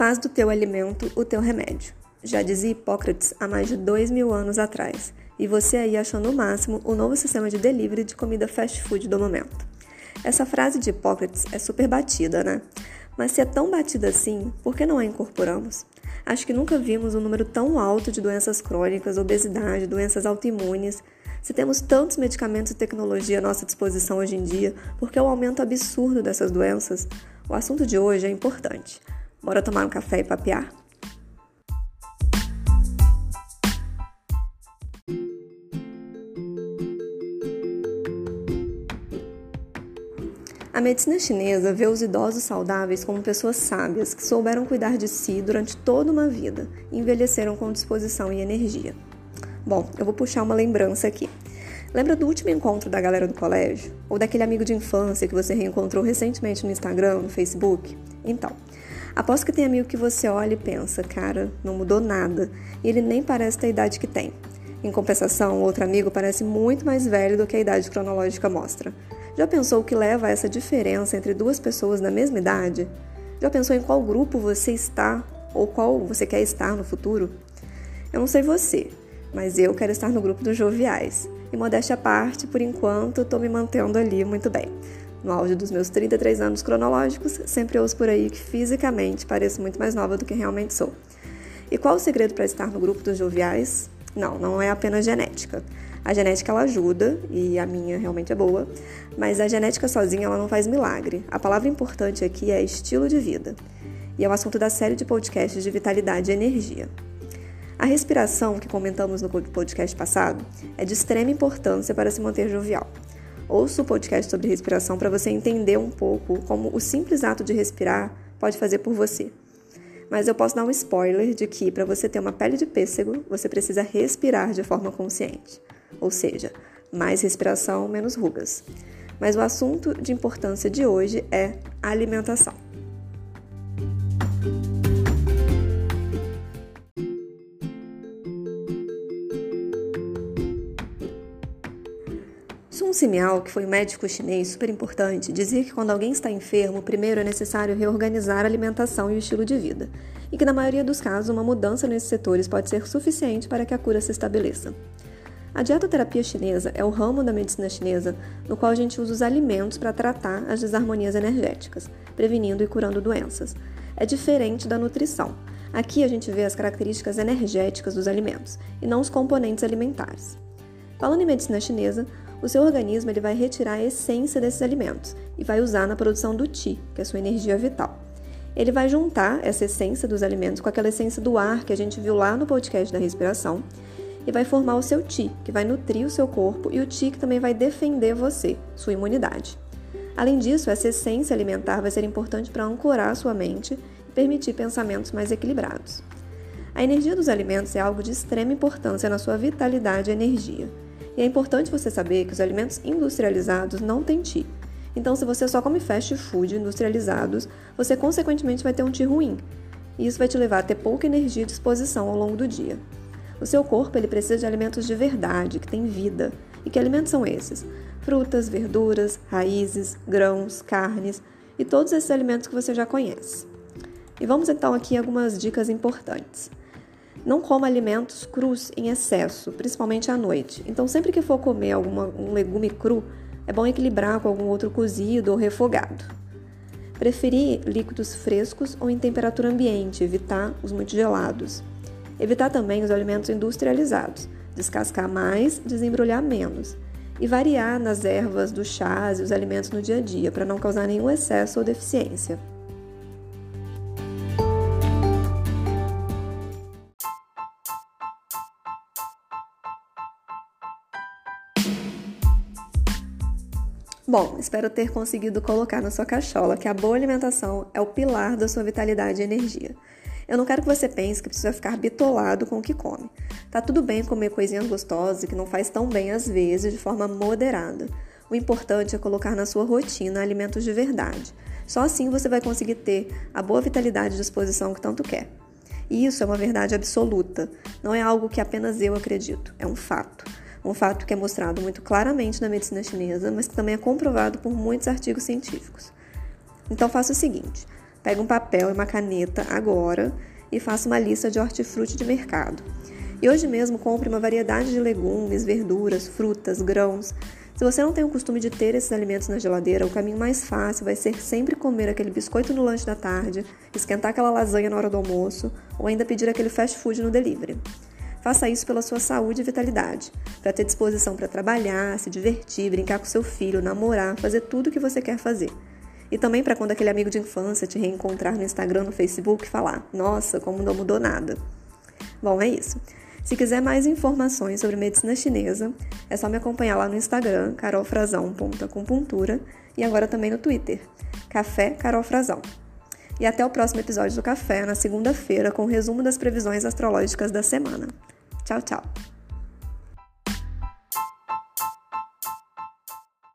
Faz do teu alimento o teu remédio. Já dizia Hipócrates há mais de dois mil anos atrás. E você aí achou no máximo o novo sistema de delivery de comida fast food do momento. Essa frase de Hipócrates é super batida, né? Mas se é tão batida assim, por que não a incorporamos? Acho que nunca vimos um número tão alto de doenças crônicas, obesidade, doenças autoimunes. Se temos tantos medicamentos e tecnologia à nossa disposição hoje em dia, por que o aumento absurdo dessas doenças? O assunto de hoje é importante. Bora tomar um café e papear? A medicina chinesa vê os idosos saudáveis como pessoas sábias que souberam cuidar de si durante toda uma vida e envelheceram com disposição e energia. Bom, eu vou puxar uma lembrança aqui. Lembra do último encontro da galera do colégio? Ou daquele amigo de infância que você reencontrou recentemente no Instagram, no Facebook? Então, aposto que tem amigo que você olha e pensa, cara, não mudou nada, e ele nem parece ter a idade que tem. Em compensação, outro amigo parece muito mais velho do que a idade cronológica mostra. Já pensou o que leva a essa diferença entre duas pessoas na mesma idade? Já pensou em qual grupo você está ou qual você quer estar no futuro? Eu não sei você, mas eu quero estar no grupo dos joviais. E modéstia à parte, por enquanto, estou me mantendo ali muito bem. No auge dos meus 33 anos cronológicos, sempre ouço por aí que fisicamente pareço muito mais nova do que realmente sou. E qual o segredo para estar no grupo dos joviais? Não, não é apenas genética. A genética ela ajuda e a minha realmente é boa, mas a genética sozinha ela não faz milagre. A palavra importante aqui é estilo de vida. E é o assunto da série de podcasts de vitalidade e energia. A respiração, que comentamos no podcast passado, é de extrema importância para se manter jovial. Ouça o podcast sobre respiração para você entender um pouco como o simples ato de respirar pode fazer por você. Mas eu posso dar um spoiler de que para você ter uma pele de pêssego, você precisa respirar de forma consciente. Ou seja, mais respiração, menos rugas. Mas o assunto de importância de hoje é alimentação. Sun Simiao, que foi um médico chinês super importante, dizia que quando alguém está enfermo, primeiro é necessário reorganizar a alimentação e o estilo de vida, e que na maioria dos casos uma mudança nesses setores pode ser suficiente para que a cura se estabeleça. A dietoterapia chinesa é o ramo da medicina chinesa no qual a gente usa os alimentos para tratar as desarmonias energéticas, prevenindo e curando doenças. É diferente da nutrição. Aqui a gente vê as características energéticas dos alimentos e não os componentes alimentares. Falando em medicina chinesa, o seu organismo ele vai retirar a essência desses alimentos e vai usar na produção do Qi, que é a sua energia vital. Ele vai juntar essa essência dos alimentos com aquela essência do ar que a gente viu lá no podcast da respiração e vai formar o seu Qi, que vai nutrir o seu corpo, e o Qi que também vai defender você, sua imunidade. Além disso, essa essência alimentar vai ser importante para ancorar sua mente e permitir pensamentos mais equilibrados. A energia dos alimentos é algo de extrema importância na sua vitalidade e energia. E é importante você saber que os alimentos industrializados não têm Ti. Então, se você só come fast food industrializados, você consequentemente vai ter um Ti ruim. E isso vai te levar a ter pouca energia e disposição ao longo do dia. O seu corpo ele precisa de alimentos de verdade, que têm vida. E que alimentos são esses? Frutas, verduras, raízes, grãos, carnes e todos esses alimentos que você já conhece. E vamos então aqui algumas dicas importantes. Não coma alimentos crus em excesso, principalmente à noite. Então, sempre que for comer alguma, um legume cru, é bom equilibrar com algum outro cozido ou refogado. Preferir líquidos frescos ou em temperatura ambiente, evitar os muito gelados. Evitar também os alimentos industrializados, descascar mais, desembrulhar menos. E variar nas ervas, dos chás e os alimentos no dia a dia, para não causar nenhum excesso ou deficiência. Bom, espero ter conseguido colocar na sua cachola que a boa alimentação é o pilar da sua vitalidade e energia. Eu não quero que você pense que precisa ficar bitolado com o que come. Tá tudo bem comer coisinhas gostosas que não faz tão bem às vezes de forma moderada. O importante é colocar na sua rotina alimentos de verdade. Só assim você vai conseguir ter a boa vitalidade e disposição que tanto quer. E isso é uma verdade absoluta, não é algo que apenas eu acredito, é um fato um fato que é mostrado muito claramente na medicina chinesa, mas que também é comprovado por muitos artigos científicos. Então faça o seguinte: Pega um papel e uma caneta agora e faça uma lista de hortifruti de mercado. E hoje mesmo compre uma variedade de legumes, verduras, frutas, grãos. Se você não tem o costume de ter esses alimentos na geladeira, o caminho mais fácil vai ser sempre comer aquele biscoito no lanche da tarde, esquentar aquela lasanha na hora do almoço ou ainda pedir aquele fast food no delivery. Faça isso pela sua saúde e vitalidade, para ter disposição para trabalhar, se divertir, brincar com seu filho, namorar, fazer tudo o que você quer fazer. E também para quando aquele amigo de infância te reencontrar no Instagram, no Facebook, falar: Nossa, como não mudou nada. Bom, é isso. Se quiser mais informações sobre medicina chinesa, é só me acompanhar lá no Instagram, carolfrazão.acupuntura, e agora também no Twitter, Café Carol Frazão. E até o próximo episódio do Café, na segunda-feira, com o resumo das previsões astrológicas da semana. Tchau, tchau!